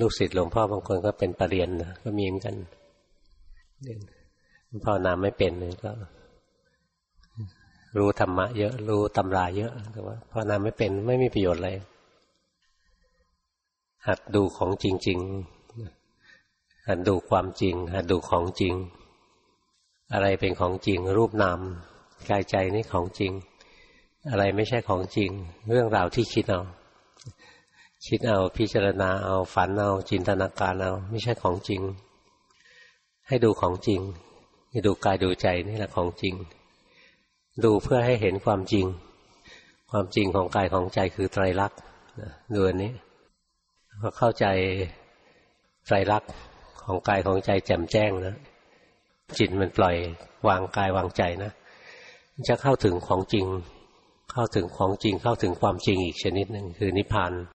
ลูกศิษย์หลวงพ่อบางคนก็เป็นปรริญญาก็มีเหมือนกันภาวนามไม่เป็นก็ รู้ธรรมะเยอะ รู้ตำราเยอะแต่ว่าภาวนามไม่เป็นไม่มีประโยชน์อะไรหัดดูของจริง ๆ หัดดูความจริง หัดดูของจริง อะไรเป็นของจริง รูปนามกายใจนี่ของจริง อะไรไม่ใช่ของจริง เรื่องราวที่คิดเอา คิดเอาพิจารณาเอาฝันเอาจินตนาการเอาไม่ใช่ของจริง ให้ดูของจริงให้ดูกายดูใจนี่แหละของจริง ดูเพื่อให้เห็นความจริง ความจริงของกายของใจคือไตรลักษณ์ดูอันนี้พอเข้าใจไตรลักษณ์ของกายของใจแจ่มแจ้งนะจิตมันปล่อยวางกายวางใจนะจะเข้าถึงของจริง เข้าถึงของจริงเข้าถึงความจริงอีกชนิดหนึ่งคือนิพพาน